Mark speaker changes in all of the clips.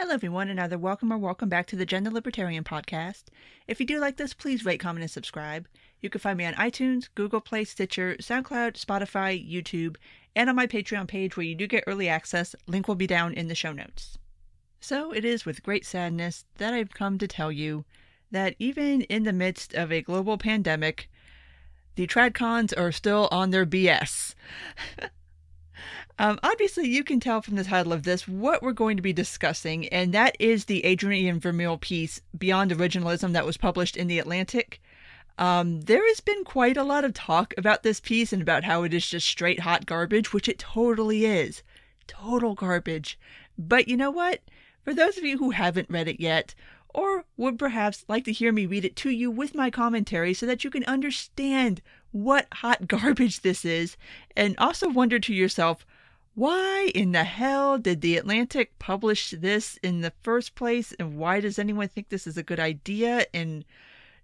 Speaker 1: Hello, everyone, and either welcome or welcome back to the Gender Libertarian Podcast. If you do like this, please rate, comment, and subscribe. You can find me on iTunes, Google Play, Stitcher, SoundCloud, Spotify, YouTube, and on my Patreon page where you do get early access. Link will be down in the show notes. So it is with great sadness that I've come to tell you that even in the midst of a global pandemic, the TradCons are still on their BS. Um, obviously, you can tell from the title of this what we're going to be discussing, and that is the Adrian Vermeule piece, Beyond Originalism, that was published in The Atlantic. Um, there has been quite a lot of talk about this piece and about how it is just straight hot garbage, which it totally is. Total garbage. But you know what? For those of you who haven't read it yet, or would perhaps like to hear me read it to you with my commentary so that you can understand what hot garbage this is, and also wonder to yourself, why in the hell did The Atlantic publish this in the first place? And why does anyone think this is a good idea? And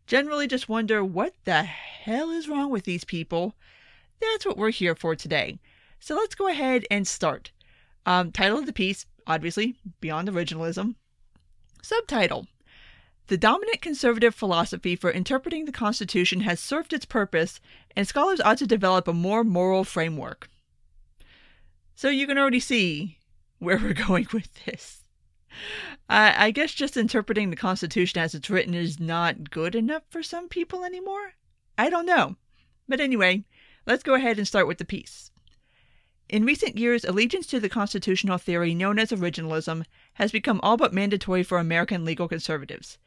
Speaker 1: generally just wonder what the hell is wrong with these people? That's what we're here for today. So let's go ahead and start. Um, title of the piece, obviously, Beyond Originalism. Subtitle The dominant conservative philosophy for interpreting the Constitution has served its purpose, and scholars ought to develop a more moral framework. So you can already see where we're going with this. I, I guess just interpreting the Constitution as it's written is not good enough for some people anymore. I don't know. But anyway, let's go ahead and start with the piece. In recent years, allegiance to the constitutional theory known as originalism has become all but mandatory for American legal conservatives.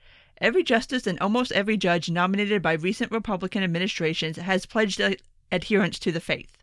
Speaker 1: Every justice and almost every judge nominated by recent Republican administrations has pledged adherence to the faith.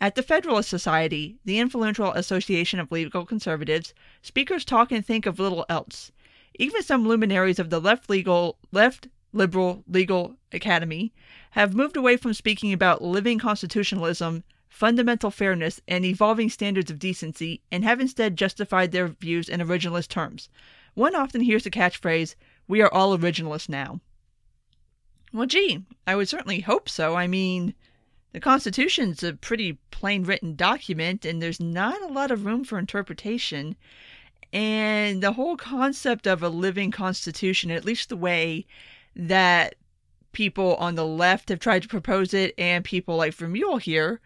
Speaker 1: At the Federalist Society, the influential association of legal conservatives, speakers talk and think of little else. Even some luminaries of the left legal left liberal legal academy have moved away from speaking about living constitutionalism, fundamental fairness, and evolving standards of decency, and have instead justified their views in originalist terms. One often hears the catchphrase, We are all originalists now. Well, gee, I would certainly hope so. I mean, the Constitution's a pretty plain written document, and there's not a lot of room for interpretation. And the whole concept of a living Constitution, at least the way that people on the left have tried to propose it, and people like Vermeule here,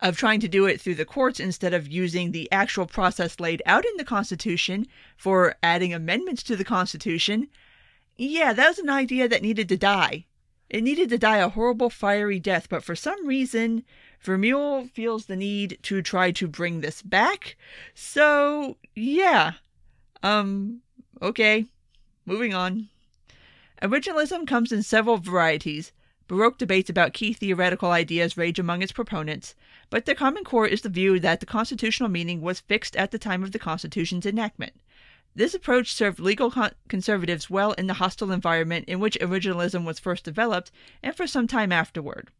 Speaker 1: of trying to do it through the courts instead of using the actual process laid out in the Constitution for adding amendments to the Constitution, yeah, that was an idea that needed to die. It needed to die a horrible, fiery death, but for some reason, Vermeule feels the need to try to bring this back. So, yeah. Um, okay. Moving on. Originalism comes in several varieties. Baroque debates about key theoretical ideas rage among its proponents, but the common core is the view that the constitutional meaning was fixed at the time of the Constitution's enactment. This approach served legal con- conservatives well in the hostile environment in which originalism was first developed and for some time afterward.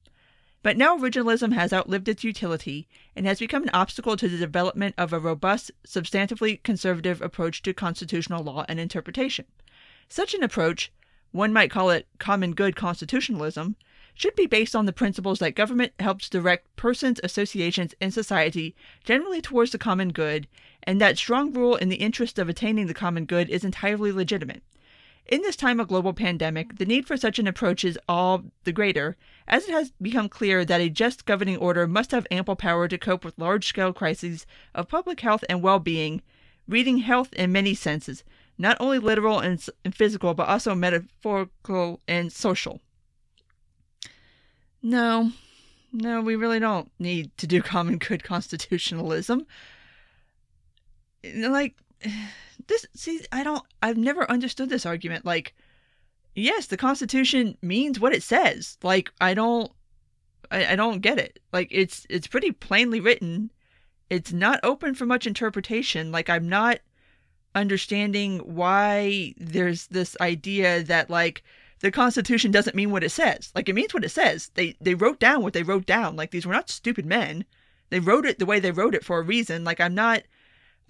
Speaker 1: But now originalism has outlived its utility and has become an obstacle to the development of a robust, substantively conservative approach to constitutional law and interpretation. Such an approach, one might call it common good constitutionalism, should be based on the principles that government helps direct persons, associations, and society generally towards the common good, and that strong rule in the interest of attaining the common good is entirely legitimate. In this time of global pandemic, the need for such an approach is all the greater, as it has become clear that a just governing order must have ample power to cope with large scale crises of public health and well being, reading health in many senses, not only literal and, physical, but also metaphorical and social. No, no, we really don't need to do common good constitutionalism. Like, this, see, I don't, I've never understood this argument. Like, yes, the Constitution means what it says. Like, I don't, I, I don't get it. Like, it's, it's pretty plainly written. It's not open for much interpretation. Like, I'm not understanding why there's this idea that, like, the Constitution doesn't mean what it says. Like it means what it says. They they wrote down what they wrote down. Like these were not stupid men. They wrote it the way they wrote it for a reason. Like I'm not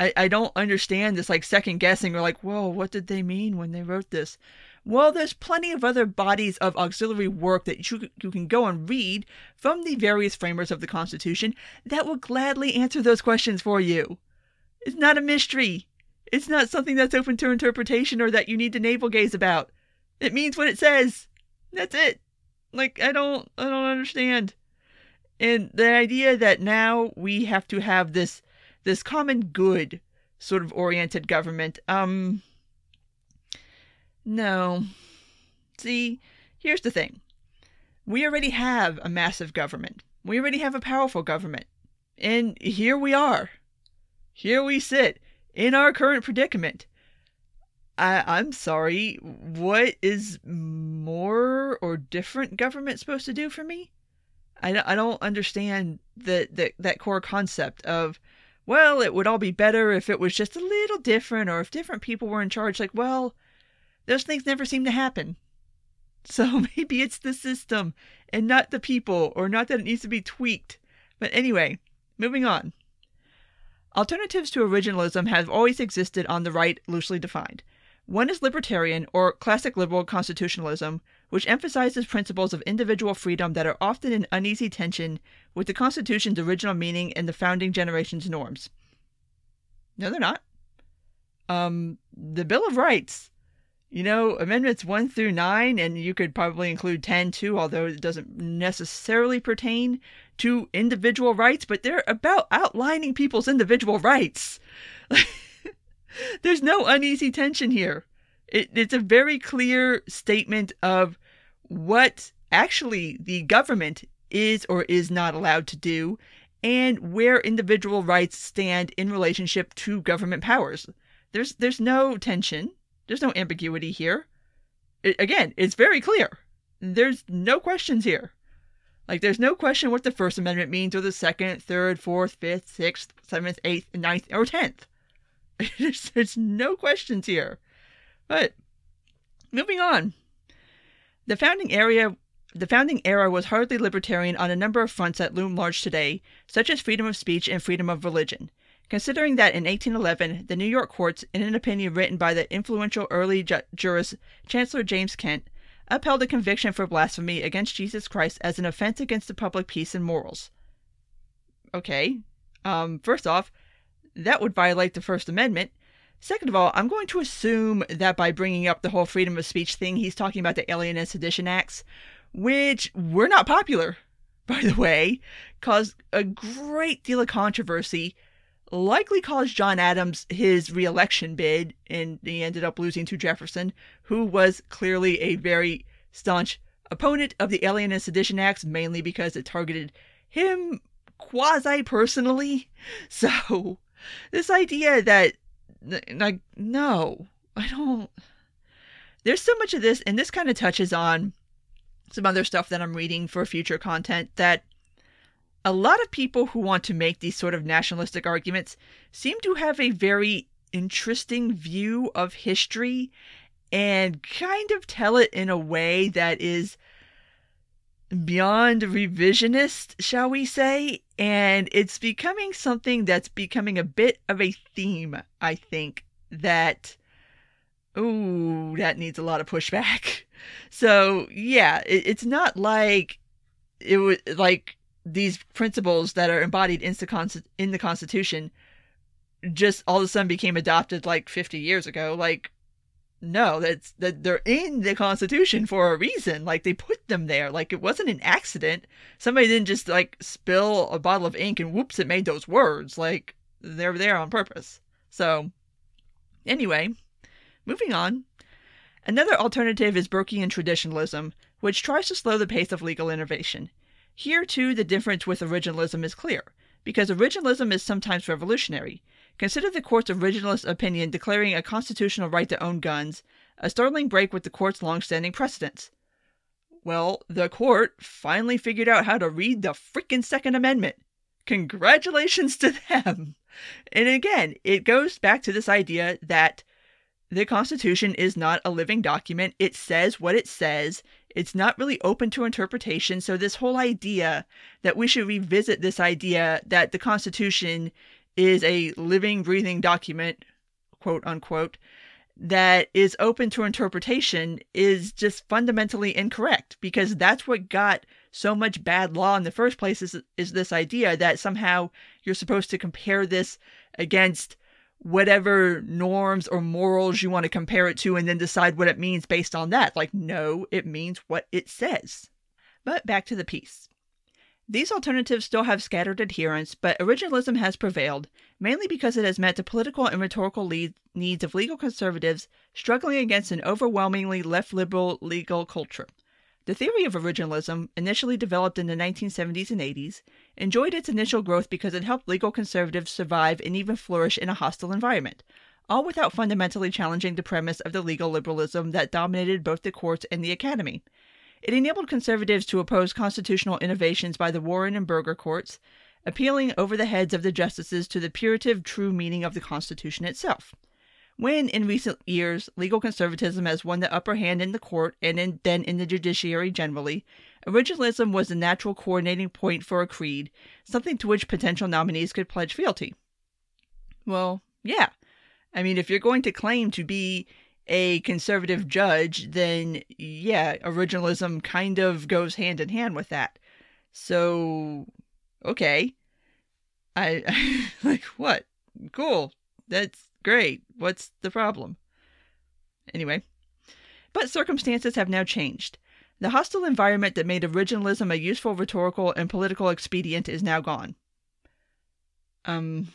Speaker 1: I, I don't understand this like second guessing or like, whoa, what did they mean when they wrote this? Well, there's plenty of other bodies of auxiliary work that you, you can go and read from the various framers of the Constitution that will gladly answer those questions for you. It's not a mystery. It's not something that's open to interpretation or that you need to navel gaze about. It means what it says. That's it. Like I don't I don't understand. And the idea that now we have to have this this common good sort of oriented government. Um no. See, here's the thing. We already have a massive government. We already have a powerful government. And here we are. Here we sit in our current predicament. I, I'm sorry, what is more or different government supposed to do for me? I, I don't understand the, the, that core concept of, well, it would all be better if it was just a little different or if different people were in charge. Like, well, those things never seem to happen. So maybe it's the system and not the people, or not that it needs to be tweaked. But anyway, moving on. Alternatives to originalism have always existed on the right, loosely defined. One is libertarian, or classic liberal constitutionalism, which emphasizes principles of individual freedom that are often in uneasy tension with the Constitution's original meaning and the founding generation's norms. No, they're not. Um, the Bill of Rights you know, amendments 1 through 9, and you could probably include 10 too, although it doesn't necessarily pertain to individual rights, but they're about outlining people's individual rights. There's no uneasy tension here. It, it's a very clear statement of what actually the government is or is not allowed to do and where individual rights stand in relationship to government powers. There's there's no tension. There's no ambiguity here. It, again, it's very clear. There's no questions here. Like, there's no question what the First Amendment means, or the Second, Third, Fourth, Fifth, Sixth, Seventh, Eighth, Ninth, or Tenth. there's, there's no questions here. But moving on, the founding. The founding era was hardly libertarian on a number of fronts that loom large today, such as freedom of speech and freedom of religion. Considering that in 1811, the New York courts, in an opinion written by the influential early ju- jurist Chancellor James Kent, upheld a conviction for blasphemy against Jesus Christ as an offense against the public peace and morals. Okay, um, first off, that would violate the First Amendment. Second of all, I'm going to assume that by bringing up the whole freedom of speech thing, he's talking about the Alien and Sedition Acts, which were not popular, by the way, caused a great deal of controversy likely caused John Adams his reelection bid, and he ended up losing to Jefferson, who was clearly a very staunch opponent of the Alien and Sedition Acts, mainly because it targeted him quasi personally. So, this idea that, like, no, I don't. There's so much of this, and this kind of touches on some other stuff that I'm reading for future content that a lot of people who want to make these sort of nationalistic arguments seem to have a very interesting view of history and kind of tell it in a way that is beyond revisionist, shall we say? And it's becoming something that's becoming a bit of a theme, I think, that, ooh, that needs a lot of pushback. So, yeah, it, it's not like it was like these principles that are embodied in the, in the Constitution just all of a sudden became adopted like 50 years ago. Like, no, that's that they're in the Constitution for a reason. Like they put them there. Like it wasn't an accident. Somebody didn't just like spill a bottle of ink and whoops, it made those words. Like they're there on purpose. So, anyway, moving on. Another alternative is Burkean traditionalism, which tries to slow the pace of legal innovation. Here, too, the difference with originalism is clear, because originalism is sometimes revolutionary. Consider the court's originalist opinion declaring a constitutional right to own guns, a startling break with the court's long-standing precedents. Well, the court finally figured out how to read the frickin' Second Amendment. Congratulations to them! And again, it goes back to this idea that the Constitution is not a living document. It says what it says, it's not really open to interpretation. So, this whole idea that we should revisit this idea that the Constitution is a living, breathing document, quote unquote, that is open to interpretation is just fundamentally incorrect because that's what got so much bad law in the first place is, is this idea that somehow you're supposed to compare this against whatever norms or morals you want to compare it to and then decide what it means based on that. Like, no, it means what it says. But back to the piece. These alternatives still have scattered adherents, but originalism has prevailed, mainly because it has met the political and rhetorical needs of legal conservatives struggling against an overwhelmingly left liberal legal culture. The theory of originalism, initially developed in the 1970s and 80s, enjoyed its initial growth because it helped legal conservatives survive and even flourish in a hostile environment, all without fundamentally challenging the premise of the legal liberalism that dominated both the courts and the academy. It enabled conservatives to oppose constitutional innovations by the Warren and Burger courts, appealing over the heads of the justices to the putative true meaning of the Constitution itself. When, in recent years, legal conservatism has won the upper hand in the court and in, then in the judiciary generally, originalism was the natural coordinating point for a creed, something to which potential nominees could pledge fealty. Well, yeah. I mean, if you're going to claim to be a conservative judge, then yeah, originalism kind of goes hand in hand with that. So, okay. I like what? Cool. That's great. What's the problem? Anyway, but circumstances have now changed. The hostile environment that made originalism a useful rhetorical and political expedient is now gone. Um,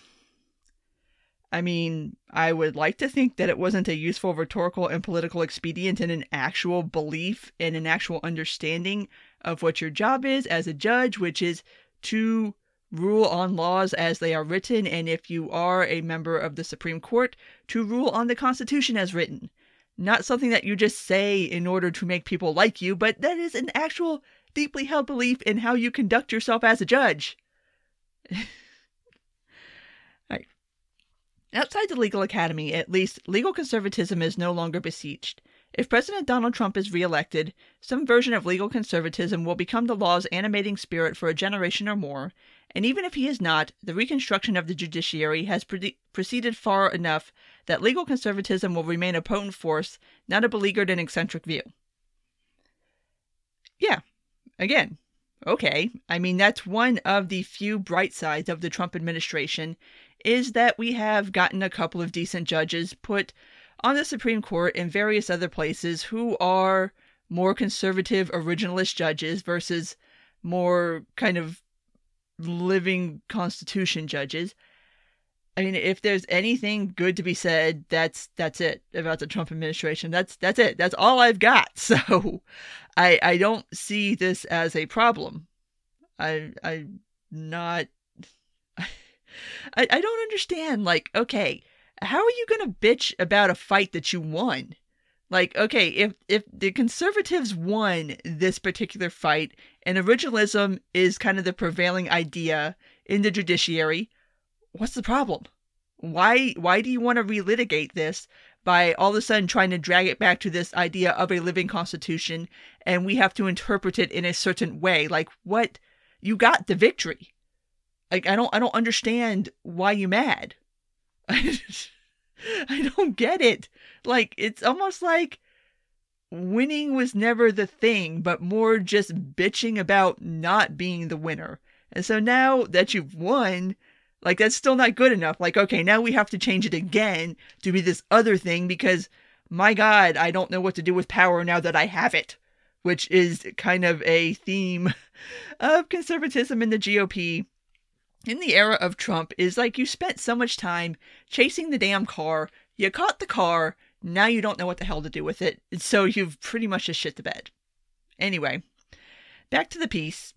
Speaker 1: I mean, I would like to think that it wasn't a useful rhetorical and political expedient in an actual belief and an actual understanding of what your job is as a judge, which is to rule on laws as they are written, and if you are a member of the Supreme Court, to rule on the Constitution as written. Not something that you just say in order to make people like you, but that is an actual deeply held belief in how you conduct yourself as a judge. Outside the legal academy, at least, legal conservatism is no longer besieged. If President Donald Trump is reelected, some version of legal conservatism will become the law's animating spirit for a generation or more, and even if he is not, the reconstruction of the judiciary has pre- proceeded far enough that legal conservatism will remain a potent force, not a beleaguered and eccentric view. Yeah, again, okay. I mean, that's one of the few bright sides of the Trump administration is that we have gotten a couple of decent judges put on the Supreme Court and various other places who are more conservative originalist judges versus more kind of living constitution judges. I mean, if there's anything good to be said, that's that's it about the Trump administration. That's that's it. That's all I've got. So, I I don't see this as a problem. I I'm not I, I don't understand. Like, okay, how are you gonna bitch about a fight that you won? Like, okay, if if the conservatives won this particular fight and originalism is kind of the prevailing idea in the judiciary, what's the problem? Why why do you want to relitigate this by all of a sudden trying to drag it back to this idea of a living constitution and we have to interpret it in a certain way? Like what you got the victory. Like I don't I don't understand why you mad. I, I don't get it. Like it's almost like winning was never the thing, but more just bitching about not being the winner. And so now that you've won, like that's still not good enough. Like, okay, now we have to change it again to be this other thing because my God, I don't know what to do with power now that I have it, which is kind of a theme of conservatism in the GOP in the era of Trump is like you spent so much time chasing the damn car, you caught the car, now you don't know what the hell to do with it, so you've pretty much just shit the bed. Anyway, back to the piece.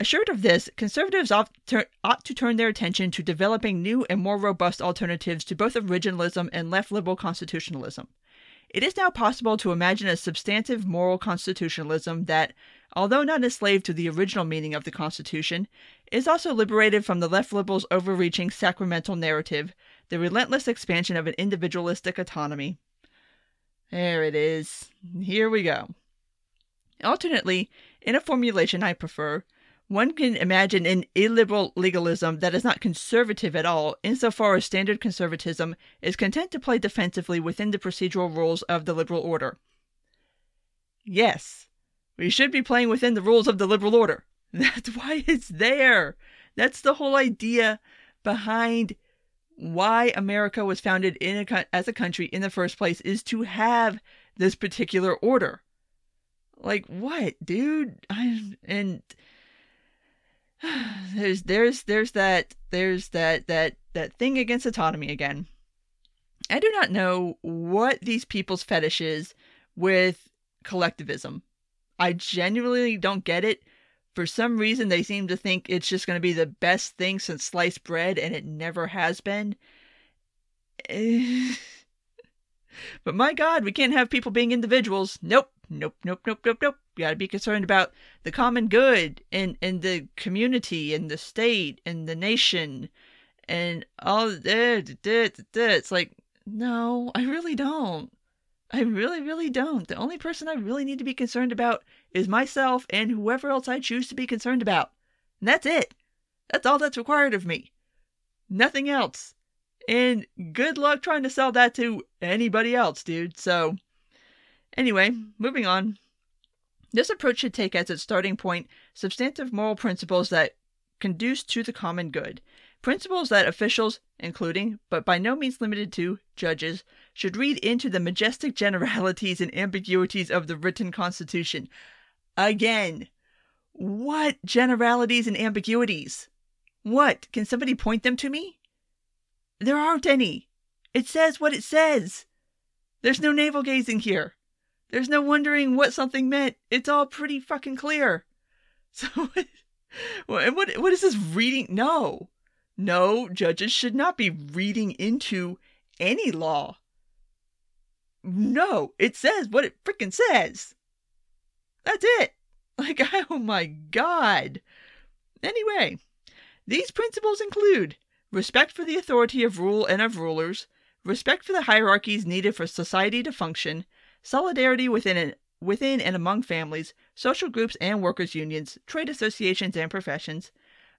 Speaker 1: Assured of this, conservatives ought to turn their attention to developing new and more robust alternatives to both originalism and left liberal constitutionalism. It is now possible to imagine a substantive moral constitutionalism that, although not enslaved to the original meaning of the Constitution, is also liberated from the left liberals' overreaching sacramental narrative, the relentless expansion of an individualistic autonomy. There it is. Here we go. Alternately, in a formulation I prefer, one can imagine an illiberal legalism that is not conservative at all, insofar as standard conservatism is content to play defensively within the procedural rules of the liberal order. Yes, we should be playing within the rules of the liberal order. That's why it's there. That's the whole idea behind why America was founded in a, as a country in the first place is to have this particular order. Like what, dude? I and there's there's there's that there's that that that thing against autonomy again. I do not know what these people's fetish is with collectivism. I genuinely don't get it. For some reason, they seem to think it's just going to be the best thing since sliced bread, and it never has been. but my God, we can't have people being individuals. Nope, nope, nope, nope, nope, nope. You got to be concerned about the common good and, and the community and the state and the nation and all that. It's like, no, I really don't. I really, really don't. The only person I really need to be concerned about is myself and whoever else I choose to be concerned about. And that's it. That's all that's required of me. Nothing else. And good luck trying to sell that to anybody else, dude. So, anyway, moving on. This approach should take as its starting point substantive moral principles that conduce to the common good. Principles that officials, including, but by no means limited to, judges, should read into the majestic generalities and ambiguities of the written Constitution. Again, what generalities and ambiguities? What? Can somebody point them to me? There aren't any. It says what it says. There's no navel gazing here. There's no wondering what something meant. It's all pretty fucking clear. So, what, what, what is this reading? No. No, judges should not be reading into any law. No, it says what it freaking says. That's it. Like, oh my god. Anyway, these principles include respect for the authority of rule and of rulers, respect for the hierarchies needed for society to function, solidarity within an, within and among families, social groups and workers' unions, trade associations and professions,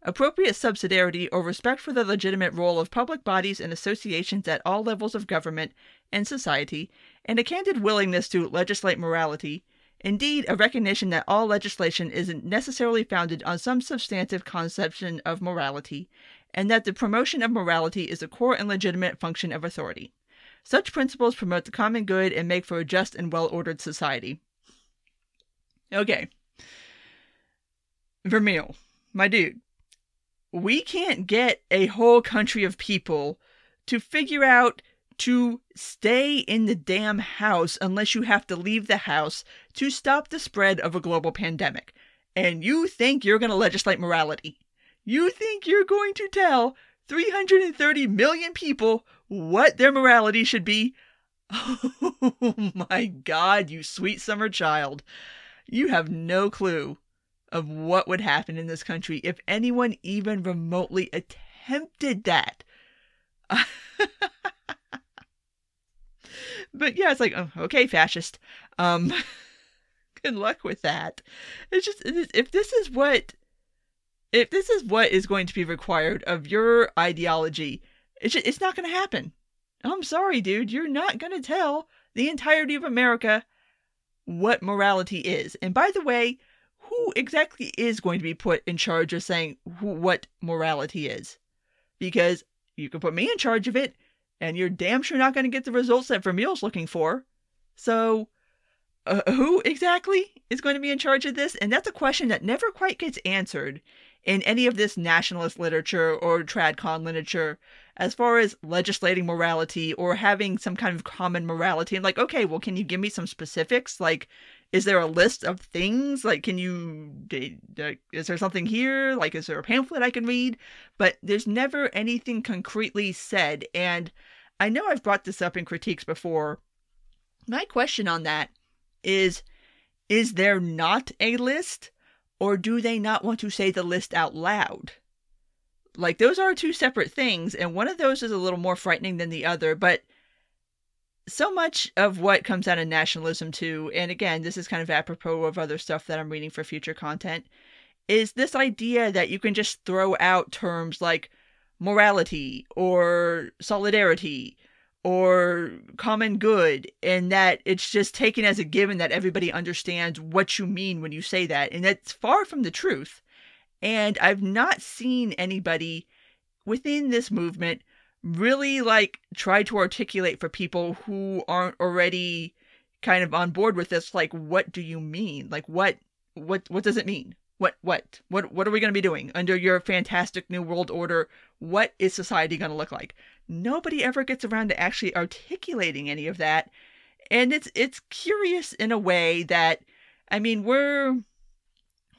Speaker 1: appropriate subsidiarity or respect for the legitimate role of public bodies and associations at all levels of government and society, and a candid willingness to legislate morality, indeed, a recognition that all legislation isn't necessarily founded on some substantive conception of morality, and that the promotion of morality is a core and legitimate function of authority. Such principles promote the common good and make for a just and well ordered society. Okay. Vermeule, my dude, we can't get a whole country of people to figure out to stay in the damn house unless you have to leave the house to stop the spread of a global pandemic. And you think you're going to legislate morality. You think you're going to tell 330 million people what their morality should be? Oh my god, you sweet summer child. You have no clue of what would happen in this country if anyone even remotely attempted that. but yeah, it's like, oh, okay, fascist. Um, good luck with that. It's just if this is what if this is what is going to be required of your ideology, it's just, it's not going to happen. I'm sorry, dude. You're not going to tell the entirety of America what morality is. And by the way, who exactly is going to be put in charge of saying who, what morality is? Because you can put me in charge of it, and you're damn sure not going to get the results that Vermeule's looking for. So, uh, who exactly is going to be in charge of this? And that's a question that never quite gets answered in any of this nationalist literature or tradcon literature as far as legislating morality or having some kind of common morality. And like, okay, well, can you give me some specifics? Like, is there a list of things? Like can you is there something here? Like is there a pamphlet i can read? But there's never anything concretely said and i know i've brought this up in critiques before. My question on that is is there not a list or do they not want to say the list out loud? Like those are two separate things and one of those is a little more frightening than the other but so much of what comes out of nationalism too and again this is kind of apropos of other stuff that i'm reading for future content is this idea that you can just throw out terms like morality or solidarity or common good and that it's just taken as a given that everybody understands what you mean when you say that and that's far from the truth. And i've not seen anybody within this movement really like try to articulate for people who aren't already kind of on board with this like what do you mean? Like what what what does it mean? What what? What what are we going to be doing? Under your fantastic new world order what is society going to look like? Nobody ever gets around to actually articulating any of that. And it's it's curious in a way that i mean we're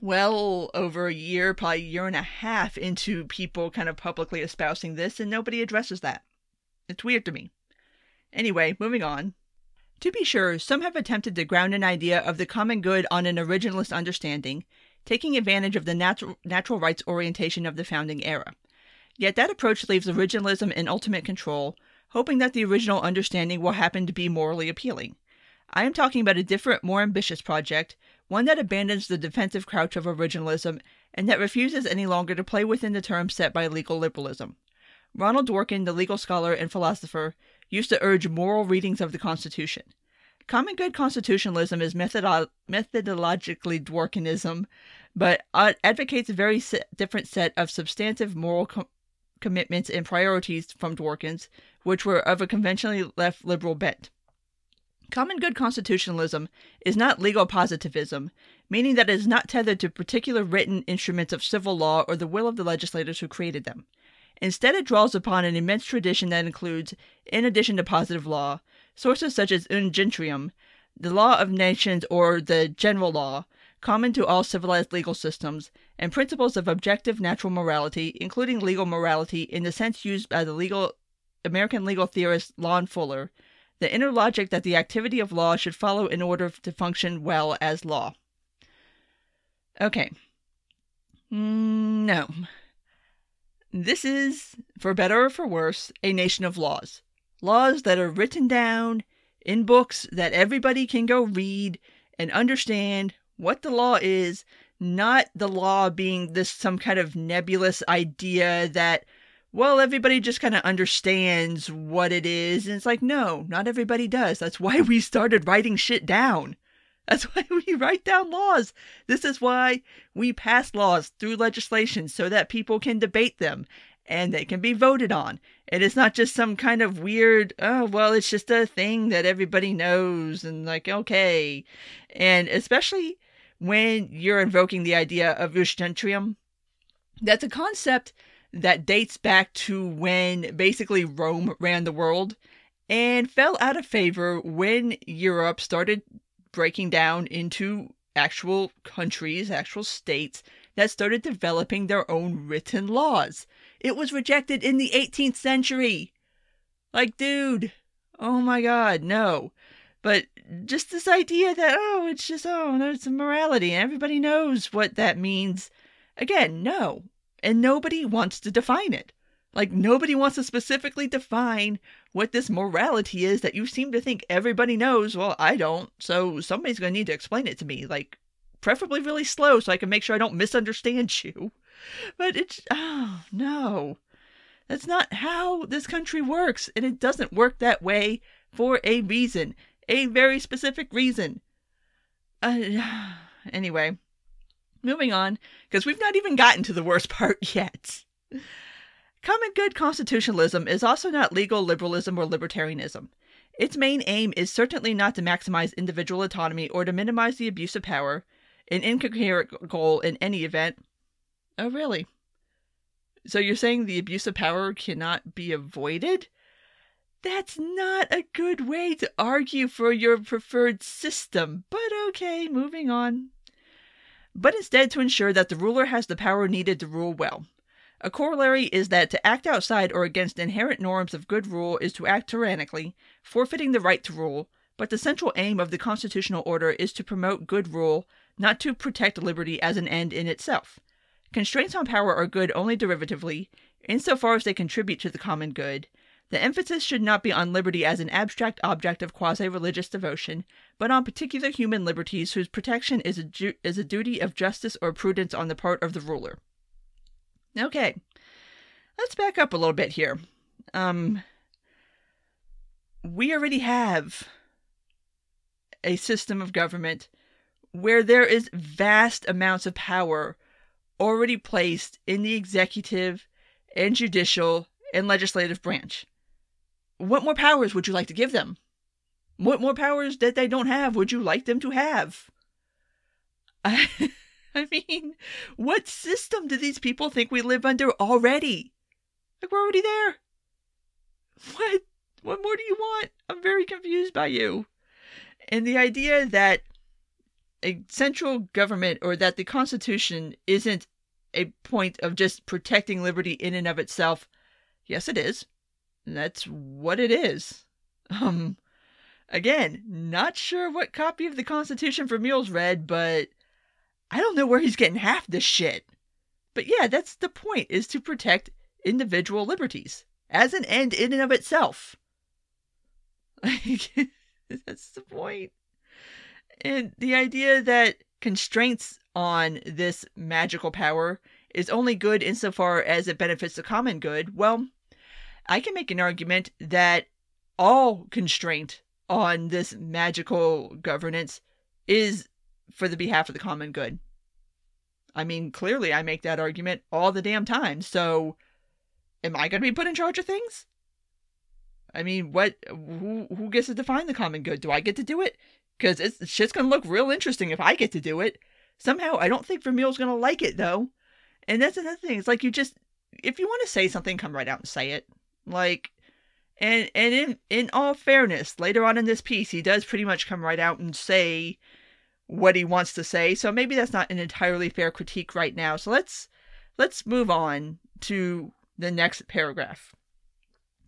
Speaker 1: well over a year probably a year and a half into people kind of publicly espousing this and nobody addresses that it's weird to me anyway moving on to be sure, some have attempted to ground an idea of the common good on an originalist understanding, taking advantage of the natural, natural rights orientation of the founding era. Yet that approach leaves originalism in ultimate control, hoping that the original understanding will happen to be morally appealing. I am talking about a different, more ambitious project, one that abandons the defensive crouch of originalism and that refuses any longer to play within the terms set by legal liberalism. Ronald Dworkin, the legal scholar and philosopher, used to urge moral readings of the Constitution. Common good constitutionalism is methodo- methodologically Dworkinism, but advocates a very different set of substantive moral com- commitments and priorities from Dworkin's, which were of a conventionally left liberal bent. Common good constitutionalism is not legal positivism, meaning that it is not tethered to particular written instruments of civil law or the will of the legislators who created them. Instead, it draws upon an immense tradition that includes, in addition to positive law, sources such as Jus Gentium, the law of nations or the general law, common to all civilized legal systems, and principles of objective natural morality, including legal morality in the sense used by the legal American legal theorist Lon Fuller, the inner logic that the activity of law should follow in order to function well as law. Okay. No. This is, for better or for worse, a nation of laws. Laws that are written down in books that everybody can go read and understand what the law is, not the law being this some kind of nebulous idea that, well, everybody just kind of understands what it is. And it's like, no, not everybody does. That's why we started writing shit down. That's why we write down laws. This is why we pass laws through legislation so that people can debate them and they can be voted on. And It is not just some kind of weird, oh, well, it's just a thing that everybody knows and like, okay. And especially when you're invoking the idea of jus that's a concept that dates back to when basically Rome ran the world and fell out of favor when Europe started breaking down into actual countries, actual states that started developing their own written laws. It was rejected in the 18th century. Like, dude, oh my god, no. But just this idea that, oh, it's just, oh, there's a morality and everybody knows what that means. Again, no. And nobody wants to define it. Like, nobody wants to specifically define what this morality is that you seem to think everybody knows. Well, I don't. So somebody's going to need to explain it to me. Like, preferably really slow so I can make sure I don't misunderstand you. But it's, oh, no. That's not how this country works. And it doesn't work that way for a reason, a very specific reason. Uh, anyway, moving on, because we've not even gotten to the worst part yet. Common good constitutionalism is also not legal liberalism or libertarianism. Its main aim is certainly not to maximize individual autonomy or to minimize the abuse of power, an incoherent goal in any event. Oh, really? So you're saying the abuse of power cannot be avoided? That's not a good way to argue for your preferred system, but okay, moving on. But instead to ensure that the ruler has the power needed to rule well. A corollary is that to act outside or against inherent norms of good rule is to act tyrannically, forfeiting the right to rule, but the central aim of the constitutional order is to promote good rule, not to protect liberty as an end in itself. Constraints on power are good only derivatively, insofar as they contribute to the common good. The emphasis should not be on liberty as an abstract object of quasi religious devotion, but on particular human liberties whose protection is a, ju- is a duty of justice or prudence on the part of the ruler. Okay, let's back up a little bit here. Um, we already have a system of government where there is vast amounts of power already placed in the executive and judicial and legislative branch. What more powers would you like to give them? What more powers that they don't have would you like them to have? I, I mean, what system do these people think we live under already? Like, we're already there. What? What more do you want? I'm very confused by you. And the idea that a central government or that the Constitution isn't a point of just protecting liberty in and of itself. Yes, it is. That's what it is. Um, again, not sure what copy of the Constitution Vermeule's read, but I don't know where he's getting half this shit. But yeah, that's the point, is to protect individual liberties as an end in and of itself. Like, that's the point. And the idea that constraints on this magical power is only good insofar as it benefits the common good, well, I can make an argument that all constraint on this magical governance is for the behalf of the common good. I mean, clearly I make that argument all the damn time. So, am I going to be put in charge of things? I mean, what? Who who gets to define the common good? Do I get to do it? Because it's shit's going to look real interesting if I get to do it. Somehow, I don't think Vermeule's going to like it though. And that's another thing. It's like you just, if you want to say something, come right out and say it. Like, and and in in all fairness, later on in this piece, he does pretty much come right out and say what he wants to say. So maybe that's not an entirely fair critique right now. So let's let's move on to the next paragraph.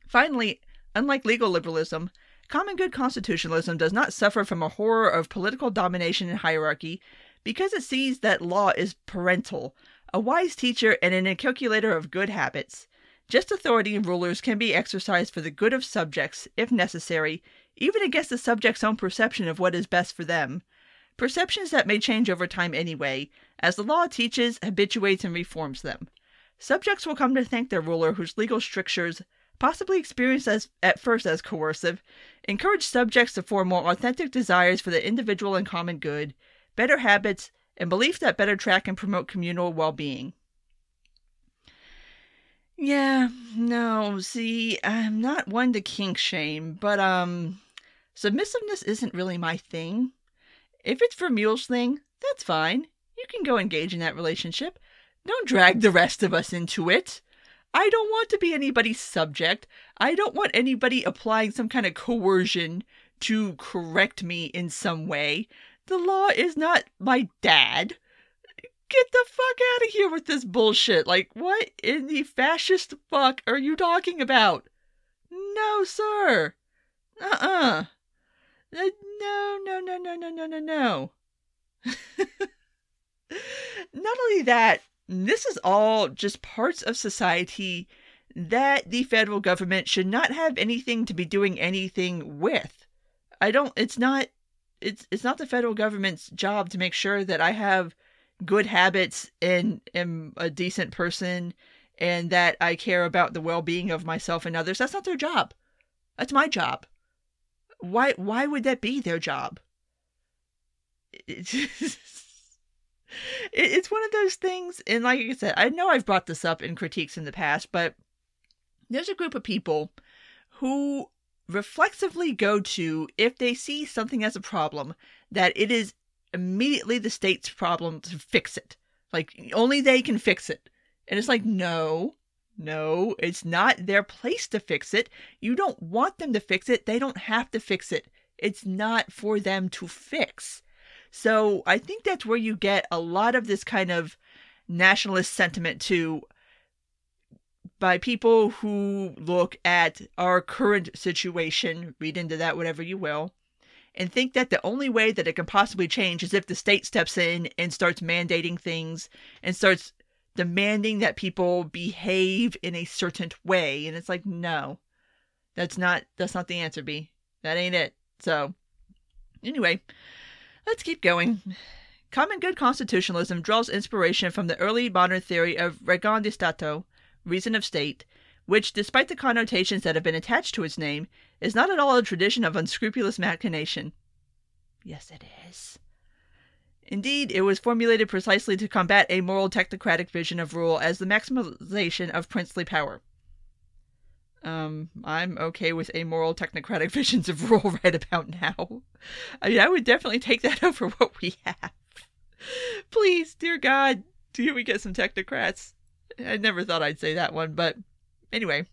Speaker 1: Finally, unlike legal liberalism, common good constitutionalism does not suffer from a horror of political domination and hierarchy because it sees that law is parental, a wise teacher, and an inculcator of good habits. Just authority and rulers can be exercised for the good of subjects, if necessary, even against the subject's own perception of what is best for them. Perceptions that may change over time anyway, as the law teaches, habituates, and reforms them. Subjects will come to thank their ruler whose legal strictures, possibly experienced as, at first as coercive, encourage subjects to form more authentic desires for the individual and common good, better habits, and beliefs that better track and promote communal well being. Yeah, no, see, I'm not one to kink shame, but, um, submissiveness isn't really my thing. If it's Vermeule's thing, that's fine. You can go engage in that relationship. Don't drag the rest of us into it. I don't want to be anybody's subject. I don't want anybody applying some kind of coercion to correct me in some way. The law is not my dad get the fuck out of here with this bullshit. Like, what in the fascist fuck are you talking about? No, sir. Uh uh-uh. uh. No, no, no, no, no, no, no, no. Not only that, this is all just parts of society that the federal government should not have anything to be doing anything with. I don't it's not it's it's not the federal government's job to make sure that I have good habits and am a decent person and that I care about the well-being of myself and others. That's not their job. That's my job. Why why would that be their job? It's, it's one of those things and like I said, I know I've brought this up in critiques in the past, but there's a group of people who reflexively go to if they see something as a problem that it is immediately the state's problem to fix it. Like only they can fix it. And it's like, no, no, it's not their place to fix it. You don't want them to fix it. They don't have to fix it. It's not for them to fix. So I think that's where you get a lot of this kind of nationalist sentiment to by people who look at our current situation, read into that whatever you will, and think that the only way that it can possibly change is if the state steps in and starts mandating things and starts demanding that people behave in a certain way. And it's like no that's not that's not the answer b. That ain't it. So anyway let's keep going. Common good constitutionalism draws inspiration from the early modern theory of ragion di stato reason of state which despite the connotations that have been attached to its name is not at all a tradition of unscrupulous machination. Yes, it is. Indeed, it was formulated precisely to combat a moral technocratic vision of rule as the maximization of princely power. Um, I'm okay with amoral technocratic visions of rule right about now. I mean, I would definitely take that over what we have. Please, dear God, do we get some technocrats? I never thought I'd say that one, but anyway.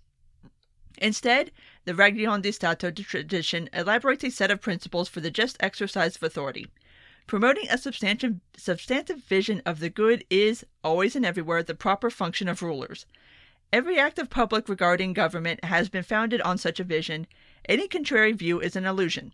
Speaker 1: Instead, the Ragion di Stato tradition elaborates a set of principles for the just exercise of authority. Promoting a substantive, substantive vision of the good is, always and everywhere, the proper function of rulers. Every act of public regarding government has been founded on such a vision. Any contrary view is an illusion.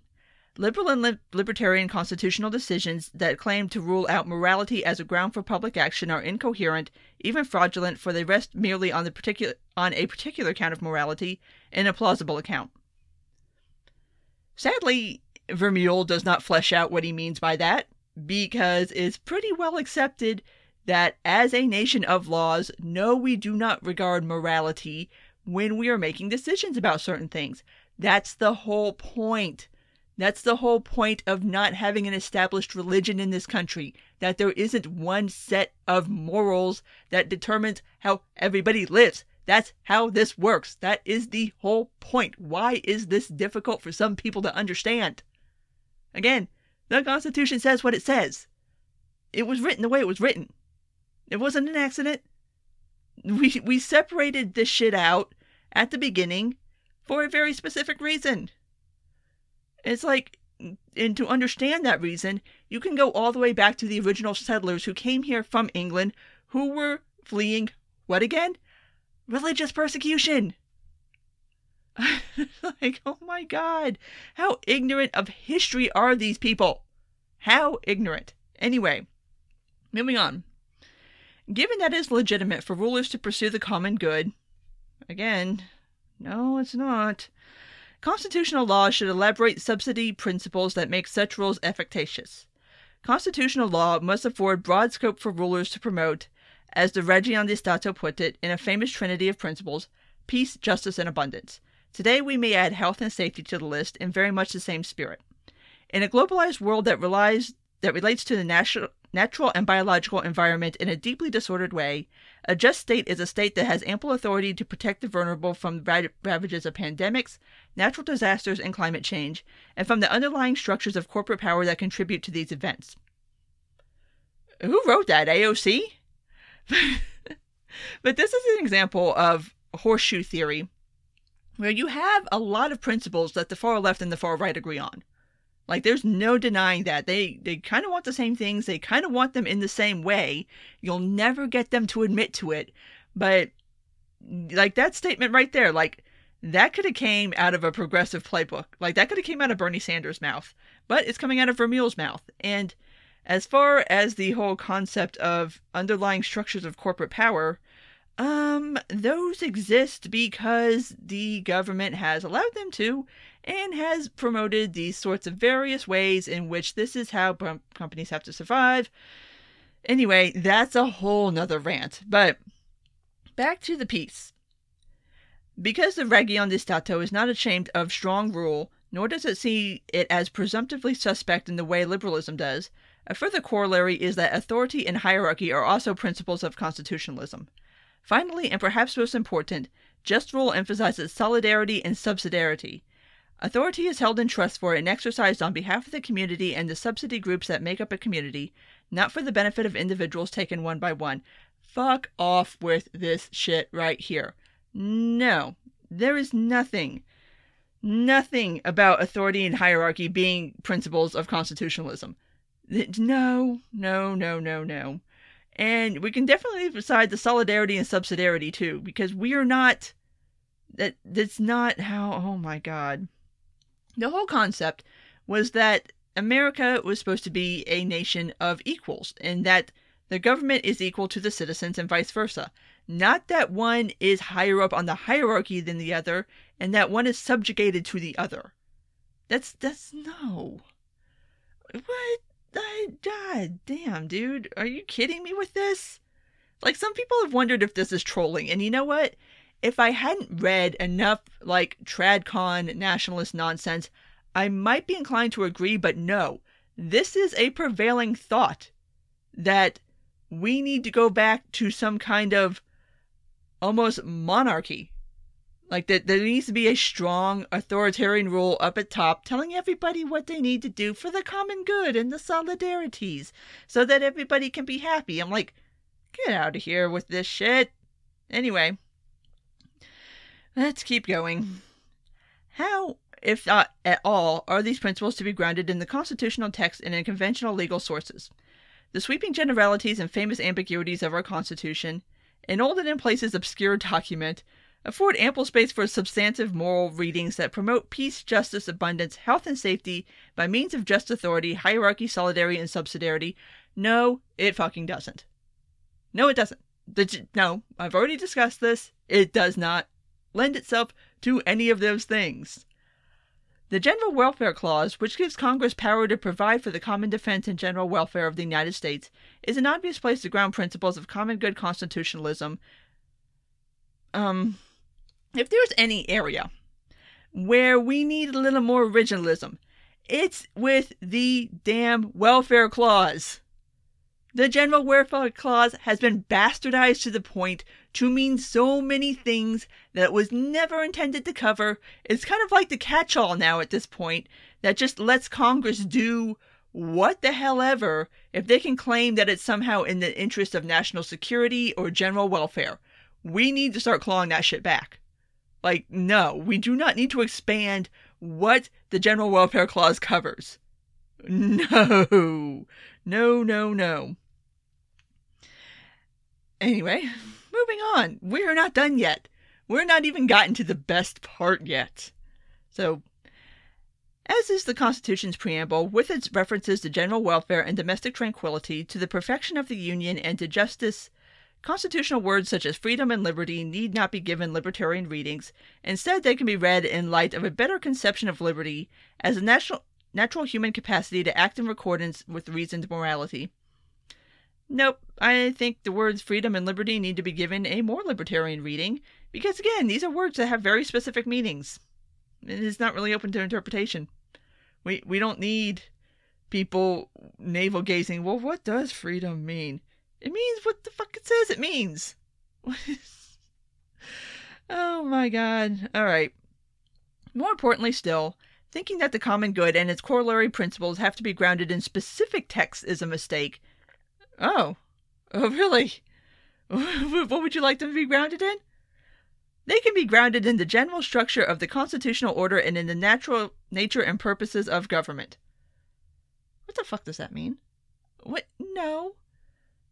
Speaker 1: Liberal and li- libertarian constitutional decisions that claim to rule out morality as a ground for public action are incoherent, even fraudulent, for they rest merely on the particular on a particular account of morality and a plausible account. Sadly, Vermeule does not flesh out what he means by that, because it's pretty well accepted that as a nation of laws, no, we do not regard morality when we are making decisions about certain things. That's the whole point. That's the whole point of not having an established religion in this country. That there isn't one set of morals that determines how everybody lives. That's how this works. That is the whole point. Why is this difficult for some people to understand? Again, the Constitution says what it says. It was written the way it was written. It wasn't an accident. We we separated this shit out at the beginning for a very specific reason. It's like and to understand that reason, you can go all the way back to the original settlers who came here from England who were fleeing what again? Religious persecution. like, oh my god, how ignorant of history are these people? How ignorant. Anyway, moving on. Given that it's legitimate for rulers to pursue the common good, again, no, it's not. Constitutional law should elaborate subsidy principles that make such rules efficacious. Constitutional law must afford broad scope for rulers to promote, as the Ragion di Stato put it in a famous trinity of principles peace, justice, and abundance. Today we may add health and safety to the list in very much the same spirit. In a globalized world that relies that relates to the natural natural and biological environment in a deeply disordered way, a just state is a state that has ample authority to protect the vulnerable from the ravages of pandemics, natural disasters, and climate change, and from the underlying structures of corporate power that contribute to these events. Who wrote that? AOC? but this is an example of horseshoe theory where you have a lot of principles that the far left and the far right agree on. Like there's no denying that. They they kind of want the same things. They kind of want them in the same way. You'll never get them to admit to it. But like that statement right there, like that could have came out of a progressive playbook. Like that could have came out of Bernie Sanders' mouth. But it's coming out of Vermeule's mouth. And as far as the whole concept of underlying structures of corporate power, um, those exist because the government has allowed them to and has promoted these sorts of various ways in which this is how companies have to survive. Anyway, that's a whole nother rant. But back to the piece. Because the Ragion di Stato is not ashamed of strong rule, nor does it see it as presumptively suspect in the way liberalism does, a further corollary is that authority and hierarchy are also principles of constitutionalism. Finally, and perhaps most important, just rule emphasizes solidarity and subsidiarity. Authority is held in trust for and exercised on behalf of the community and the subsidy groups that make up a community, not for the benefit of individuals taken one by one. Fuck off with this shit right here. No, there is nothing, nothing about authority and hierarchy being principles of constitutionalism. No, no, no, no, no. And we can definitely aside the solidarity and subsidiarity too, because we are not. That that's not how. Oh my God. The whole concept was that America was supposed to be a nation of equals, and that the government is equal to the citizens and vice versa. Not that one is higher up on the hierarchy than the other, and that one is subjugated to the other. That's that's no. What? I, God damn, dude. Are you kidding me with this? Like, some people have wondered if this is trolling, and you know what? If I hadn't read enough, like, tradcon nationalist nonsense, I might be inclined to agree, but no. This is a prevailing thought that we need to go back to some kind of almost monarchy. Like that there needs to be a strong authoritarian rule up at top telling everybody what they need to do for the common good and the solidarities so that everybody can be happy. I'm like, get out of here with this shit. Anyway, let's keep going. How, if not at all, are these principles to be grounded in the constitutional text and in conventional legal sources? The sweeping generalities and famous ambiguities of our Constitution, an old and in places obscure document, afford ample space for substantive moral readings that promote peace, justice, abundance, health, and safety by means of just authority, hierarchy, solidarity, and subsidiarity. No, it fucking doesn't. No, it doesn't. No, I've already discussed this. It does not lend itself to any of those things. The General Welfare Clause, which gives Congress power to provide for the common defense and general welfare of the United States, is an obvious place to ground principles of common good constitutionalism. Um, if there's any area where we need a little more originalism, it's with the damn welfare clause. The general welfare clause has been bastardized to the point to mean so many things that it was never intended to cover. It's kind of like the catch all now at this point that just lets Congress do what the hell ever if they can claim that it's somehow in the interest of national security or general welfare. We need to start clawing that shit back. Like, no, we do not need to expand what the General Welfare Clause covers. No, no, no, no. Anyway, moving on. We're not done yet. We're not even gotten to the best part yet. So, as is the Constitution's preamble, with its references to general welfare and domestic tranquility, to the perfection of the Union, and to justice, Constitutional words such as freedom and liberty need not be given libertarian readings. Instead, they can be read in light of a better conception of liberty as a natural, natural human capacity to act in accordance with reasoned morality. Nope, I think the words freedom and liberty need to be given a more libertarian reading, because again, these are words that have very specific meanings. It is not really open to interpretation. We we don't need people navel gazing, well what does freedom mean? It means what the fuck it says it means. oh my god. Alright. More importantly still, thinking that the common good and its corollary principles have to be grounded in specific texts is a mistake. Oh. Oh, really? what would you like them to be grounded in? They can be grounded in the general structure of the constitutional order and in the natural nature and purposes of government. What the fuck does that mean? What? No.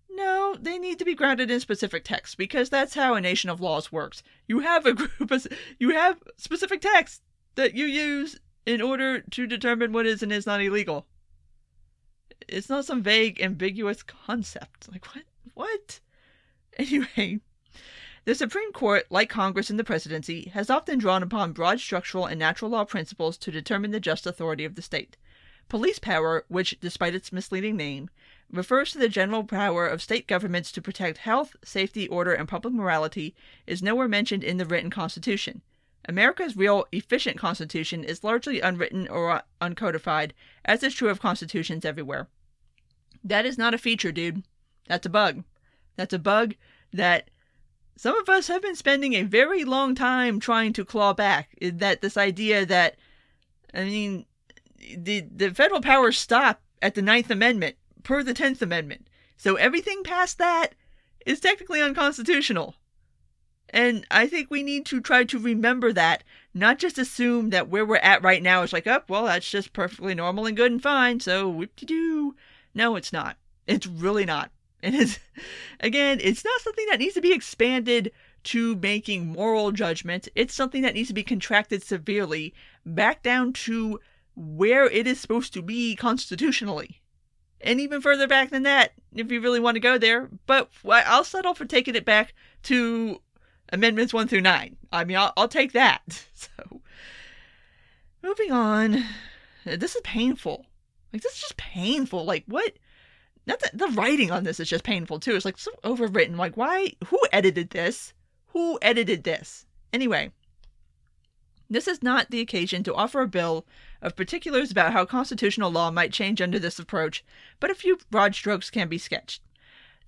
Speaker 1: No, they need to be grounded in specific texts because that's how a nation of laws works. You have a group of you have specific texts that you use in order to determine what is and is not illegal. It's not some vague, ambiguous concept. Like what? What? Anyway, the Supreme Court, like Congress and the presidency, has often drawn upon broad structural and natural law principles to determine the just authority of the state. Police power, which, despite its misleading name, refers to the general power of state governments to protect health, safety, order, and public morality, is nowhere mentioned in the written Constitution. America's real, efficient Constitution is largely unwritten or uncodified, as is true of constitutions everywhere. That is not a feature, dude. That's a bug. That's a bug that some of us have been spending a very long time trying to claw back. That this idea that, I mean, the the federal powers stop at the Ninth Amendment per the Tenth Amendment. So everything past that is technically unconstitutional. And I think we need to try to remember that, not just assume that where we're at right now is like, oh, well, that's just perfectly normal and good and fine, so whoop de doo. No, it's not. It's really not. And it's, again, it's not something that needs to be expanded to making moral judgment. It's something that needs to be contracted severely back down to where it is supposed to be constitutionally and even further back than that if you really want to go there. But I'll settle for taking it back to amendments 1 through 9. I mean, I'll, I'll take that. So, moving on. This is painful. Like, this is just painful. Like, what? Not that the writing on this is just painful, too. It's like so overwritten. Like, why? Who edited this? Who edited this? Anyway, this is not the occasion to offer a bill of particulars about how constitutional law might change under this approach, but a few broad strokes can be sketched.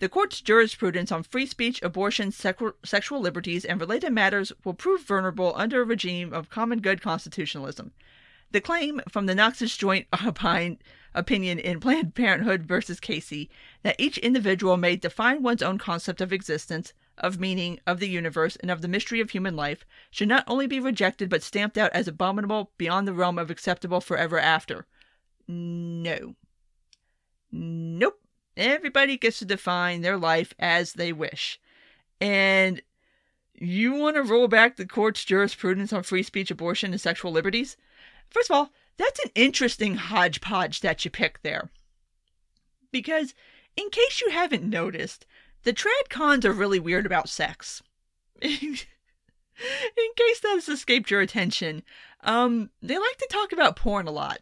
Speaker 1: The court's jurisprudence on free speech, abortion, sexual liberties, and related matters will prove vulnerable under a regime of common good constitutionalism. The claim from the Knox's joint opinion in Planned Parenthood versus Casey that each individual may define one's own concept of existence, of meaning, of the universe, and of the mystery of human life should not only be rejected but stamped out as abominable beyond the realm of acceptable forever after. No. Nope. Everybody gets to define their life as they wish. And you want to roll back the court's jurisprudence on free speech, abortion, and sexual liberties? First of all, that's an interesting hodgepodge that you pick there. Because, in case you haven't noticed, the trad cons are really weird about sex. in case that has escaped your attention, um, they like to talk about porn a lot.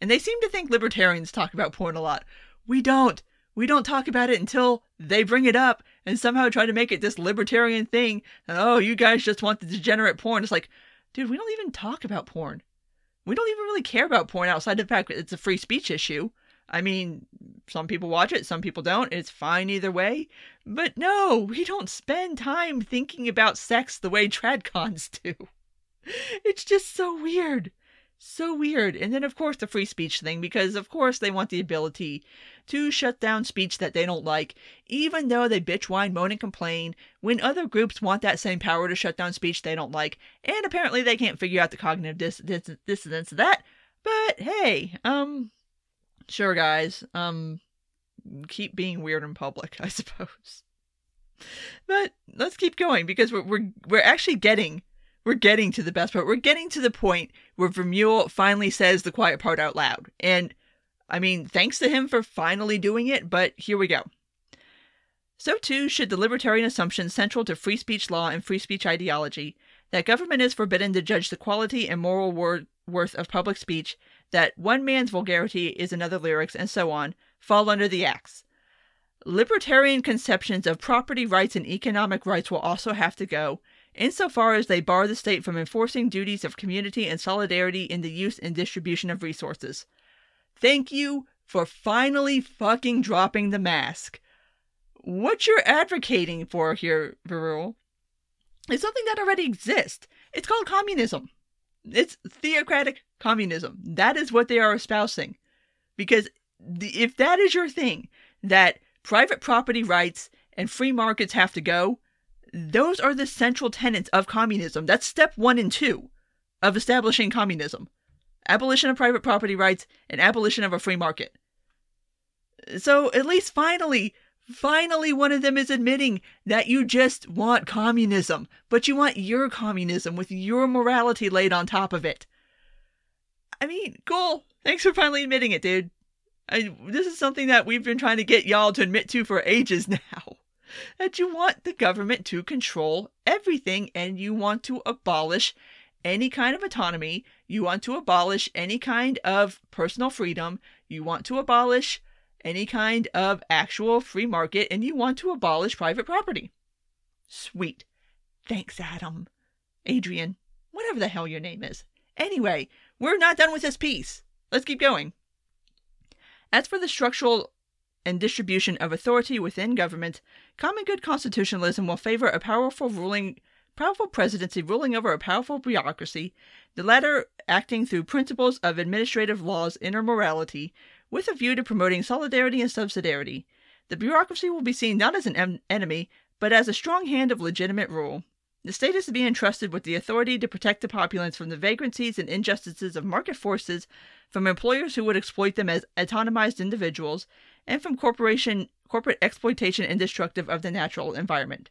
Speaker 1: And they seem to think libertarians talk about porn a lot. We don't we don't talk about it until they bring it up and somehow try to make it this libertarian thing. And oh, you guys just want the degenerate porn. It's like, dude, we don't even talk about porn. We don't even really care about porn outside the fact that it's a free speech issue. I mean, some people watch it, some people don't. It's fine either way. But no, we don't spend time thinking about sex the way tradcons do. It's just so weird. So weird. And then, of course, the free speech thing, because, of course, they want the ability to shut down speech that they don't like, even though they bitch, whine, moan, and complain when other groups want that same power to shut down speech they don't like. And apparently, they can't figure out the cognitive dis- dis- dissonance of that. But hey, um, sure, guys, um, keep being weird in public, I suppose. But let's keep going because we're we're, we're actually getting we're getting to the best part. We're getting to the point where Vermeule finally says the quiet part out loud. And I mean, thanks to him for finally doing it, but here we go. So too should the libertarian assumption central to free speech law and free speech ideology that government is forbidden to judge the quality and moral wor- worth of public speech, that one man's vulgarity is another lyric's, and so on, fall under the axe. Libertarian conceptions of property rights and economic rights will also have to go, insofar as they bar the state from enforcing duties of community and solidarity in the use and distribution of resources. Thank you for finally fucking dropping the mask. What you're advocating for here, Vermeule, is something that already exists. It's called communism. It's theocratic communism. That is what they are espousing. Because if that is your thing, that private property rights and free markets have to go, those are the central tenets of communism. That's step one and two of establishing communism abolition of private property rights and abolition of a free market. So at least finally, finally, one of them is admitting that you just want communism, but you want your communism with your morality laid on top of it. I mean, cool. Thanks for finally admitting it, dude. I, this is something that we've been trying to get y'all to admit to for ages now that you want the government to control everything and you want to abolish any kind of autonomy. You want to abolish any kind of personal freedom. You want to abolish any kind of actual free market and you want to abolish private property. Sweet. Thanks, Adam. Adrian, whatever the hell your name is. Anyway, we're not done with this piece. Let's keep going. As for the structural and distribution of authority within government, common good constitutionalism will favor a powerful ruling powerful presidency ruling over a powerful bureaucracy, the latter acting through principles of administrative law's inner morality, with a view to promoting solidarity and subsidiarity. The bureaucracy will be seen not as an en- enemy, but as a strong hand of legitimate rule. The state is to be entrusted with the authority to protect the populace from the vagrancies and injustices of market forces, from employers who would exploit them as autonomized individuals, and from corporation corporate exploitation and destructive of the natural environment.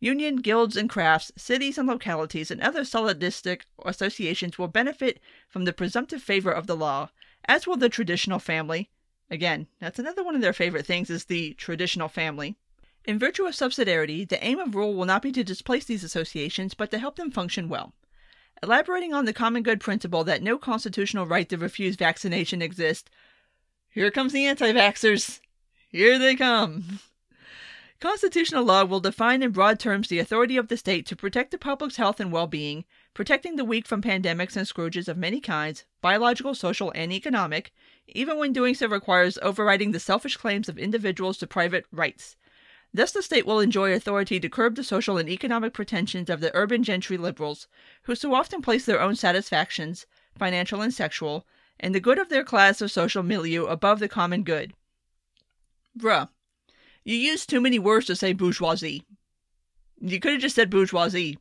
Speaker 1: Union, guilds, and crafts, cities and localities, and other solidistic associations will benefit from the presumptive favor of the law, as will the traditional family. Again, that's another one of their favorite things is the traditional family. In virtue of subsidiarity, the aim of rule will not be to displace these associations, but to help them function well. Elaborating on the common good principle that no constitutional right to refuse vaccination exists, here comes the anti vaxxers. Here they come. Constitutional law will define in broad terms the authority of the state to protect the public's health and well being, protecting the weak from pandemics and scourges of many kinds, biological, social, and economic, even when doing so requires overriding the selfish claims of individuals to private rights. Thus, the state will enjoy authority to curb the social and economic pretensions of the urban gentry liberals, who so often place their own satisfactions, financial and sexual, and the good of their class or social milieu above the common good. Bruh, you use too many words to say bourgeoisie. You could have just said bourgeoisie.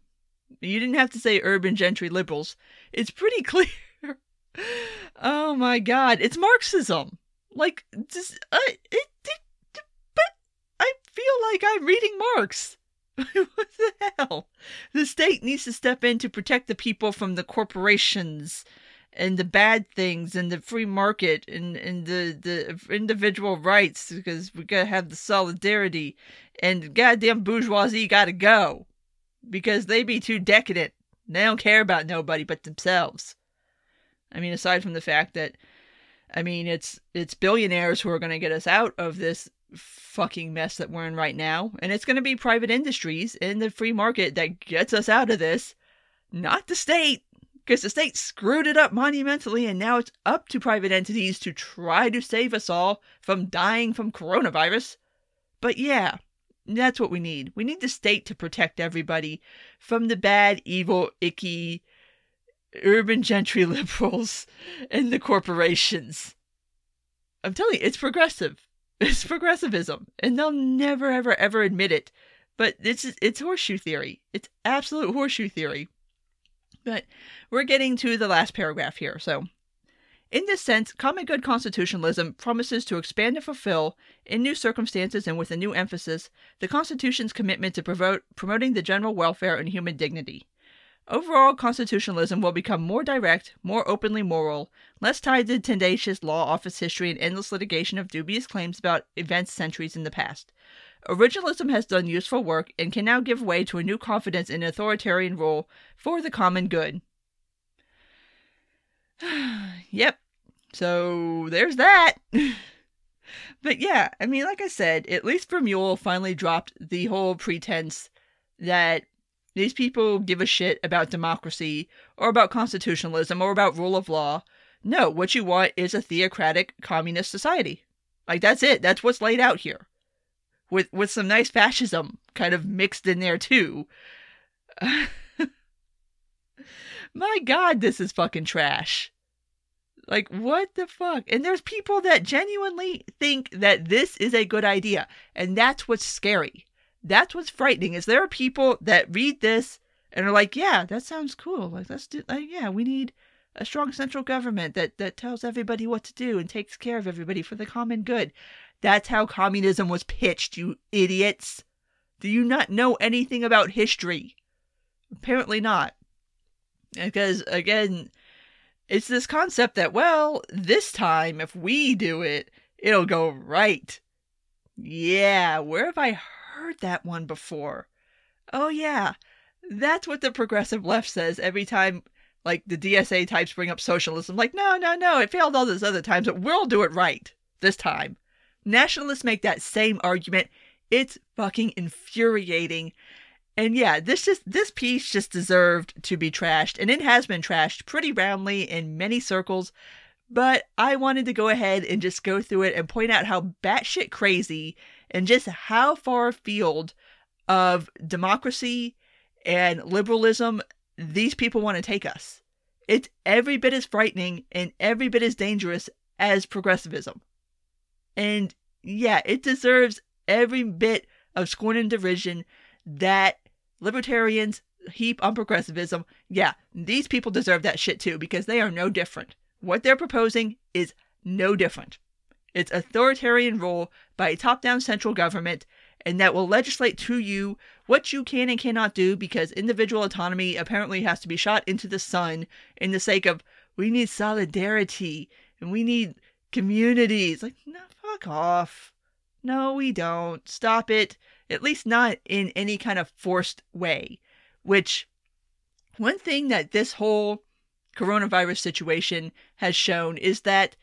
Speaker 1: You didn't have to say urban gentry liberals. It's pretty clear. oh my god, it's Marxism. Like, just, uh, it, it, but I feel like I'm reading Marx. what the hell? The state needs to step in to protect the people from the corporations and the bad things and the free market and, and the, the individual rights because we gotta have the solidarity and goddamn bourgeoisie gotta go because they be too decadent. They don't care about nobody but themselves. I mean, aside from the fact that, I mean, it's it's billionaires who are to get us out of this fucking mess that we're in right now, and it's to be private industries in the free market that gets us out of this, not the state, because the state screwed it up monumentally, and now it's up to private entities to try to save us all from dying from coronavirus. But yeah, that's what we need. We need the state to protect everybody from the bad, evil, icky, urban gentry liberals and the corporations. I'm telling you, it's progressive. It's progressivism, and they'll never, ever, ever admit it. But it's it's horseshoe theory. It's absolute horseshoe theory. But we're getting to the last paragraph here. So, in this sense, common good constitutionalism promises to expand and fulfill, in new circumstances and with a new emphasis, the Constitution's commitment to promoting the general welfare and human dignity. Overall, constitutionalism will become more direct, more openly moral, less tied to tendentious law office history and endless litigation of dubious claims about events centuries in the past. Originalism has done useful work and can now give way to a new confidence in authoritarian rule for the common good. yep. So there's that. but yeah, I mean, like I said, at least Vermeule finally dropped the whole pretense that these people give a shit about democracy or about constitutionalism or about rule of law. No, what you want is a theocratic communist society. Like that's it. That's what's laid out here. With with some nice fascism kind of mixed in there too. My god, this is fucking trash. Like what the fuck? And there's people that genuinely think that this is a good idea, and that's what's scary that's what's frightening is there are people that read this and are like, yeah, that sounds cool. Like let's do, like, yeah, we need a strong central government that that tells everybody what to do and takes care of everybody for the common good. That's how communism was pitched, you idiots. Do you not know anything about history? Apparently not. Because again, it's this concept that well, this time if we do it, it'll go right. Yeah, where have I heard that one before. Oh, yeah. That's what the progressive left says every time, like, the DSA types bring up socialism. Like, no, no, no, it failed all those other times, but we'll do it right this time. Nationalists make that same argument. It's fucking infuriating. And yeah, this just this piece just deserved to be trashed, and it has been trashed pretty roundly in many circles. But I wanted to go ahead and just go through it and point out how batshit crazy and just how far afield of democracy and liberalism these people want to take us. It's every bit as frightening and every bit as dangerous as progressivism. And yeah, it deserves every bit of scorn and derision that libertarians heap on progressivism. Yeah, these people deserve that shit too because they are no different. What they're proposing is no different. It's authoritarian rule by a top down central government, and that will legislate to you what you can and cannot do because individual autonomy apparently has to be shot into the sun in the sake of we need solidarity and we need communities. Like, no, fuck off. No, we don't. Stop it. At least not in any kind of forced way. Which, one thing that this whole coronavirus situation has shown is that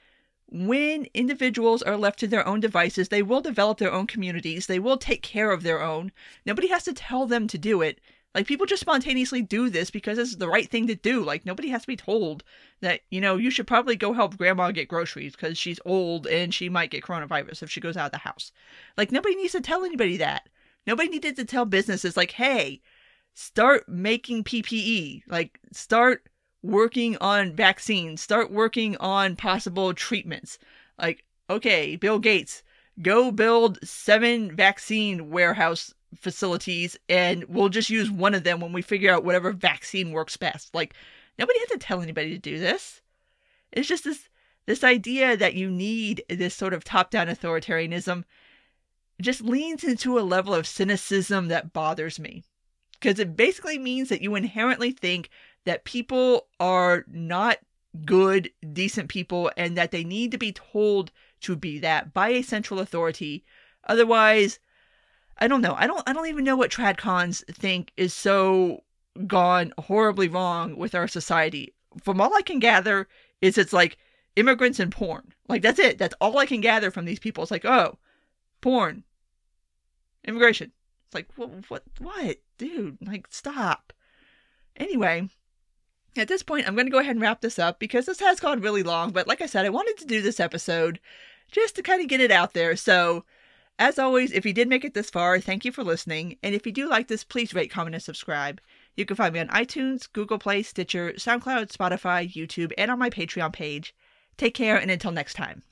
Speaker 1: when individuals are left to their own devices, they will develop their own communities. They will take care of their own. Nobody has to tell them to do it. Like people just spontaneously do this because it's the right thing to do. Like nobody has to be told that, you know, you should probably go help grandma get groceries because she's old and she might get coronavirus if she goes out of the house. Like nobody needs to tell anybody that. Nobody needed to tell businesses, like, hey, start making PPE, like, start working on vaccines, start working on possible treatments. Like, okay, Bill Gates, go build seven vaccine warehouse facilities and we'll just use one of them when we figure out whatever vaccine works best. Like nobody had to tell anybody to do this. It's just this this idea that you need this sort of top-down authoritarianism just leans into a level of cynicism that bothers me. Because it basically means that you inherently think that people are not good, decent people and that they need to be told to be that by a central authority. Otherwise, I don't know. I don't I don't even know what tradcons think is so gone horribly wrong with our society. From all I can gather is it's like immigrants and porn. Like that's it. That's all I can gather from these people. It's like, oh, porn. Immigration. It's like what what what? Dude, like stop. Anyway, at this point, I'm going to go ahead and wrap this up because this has gone really long. But like I said, I wanted to do this episode just to kind of get it out there. So, as always, if you did make it this far, thank you for listening. And if you do like this, please rate, comment, and subscribe. You can find me on iTunes, Google Play, Stitcher, SoundCloud, Spotify, YouTube, and on my Patreon page. Take care, and until next time.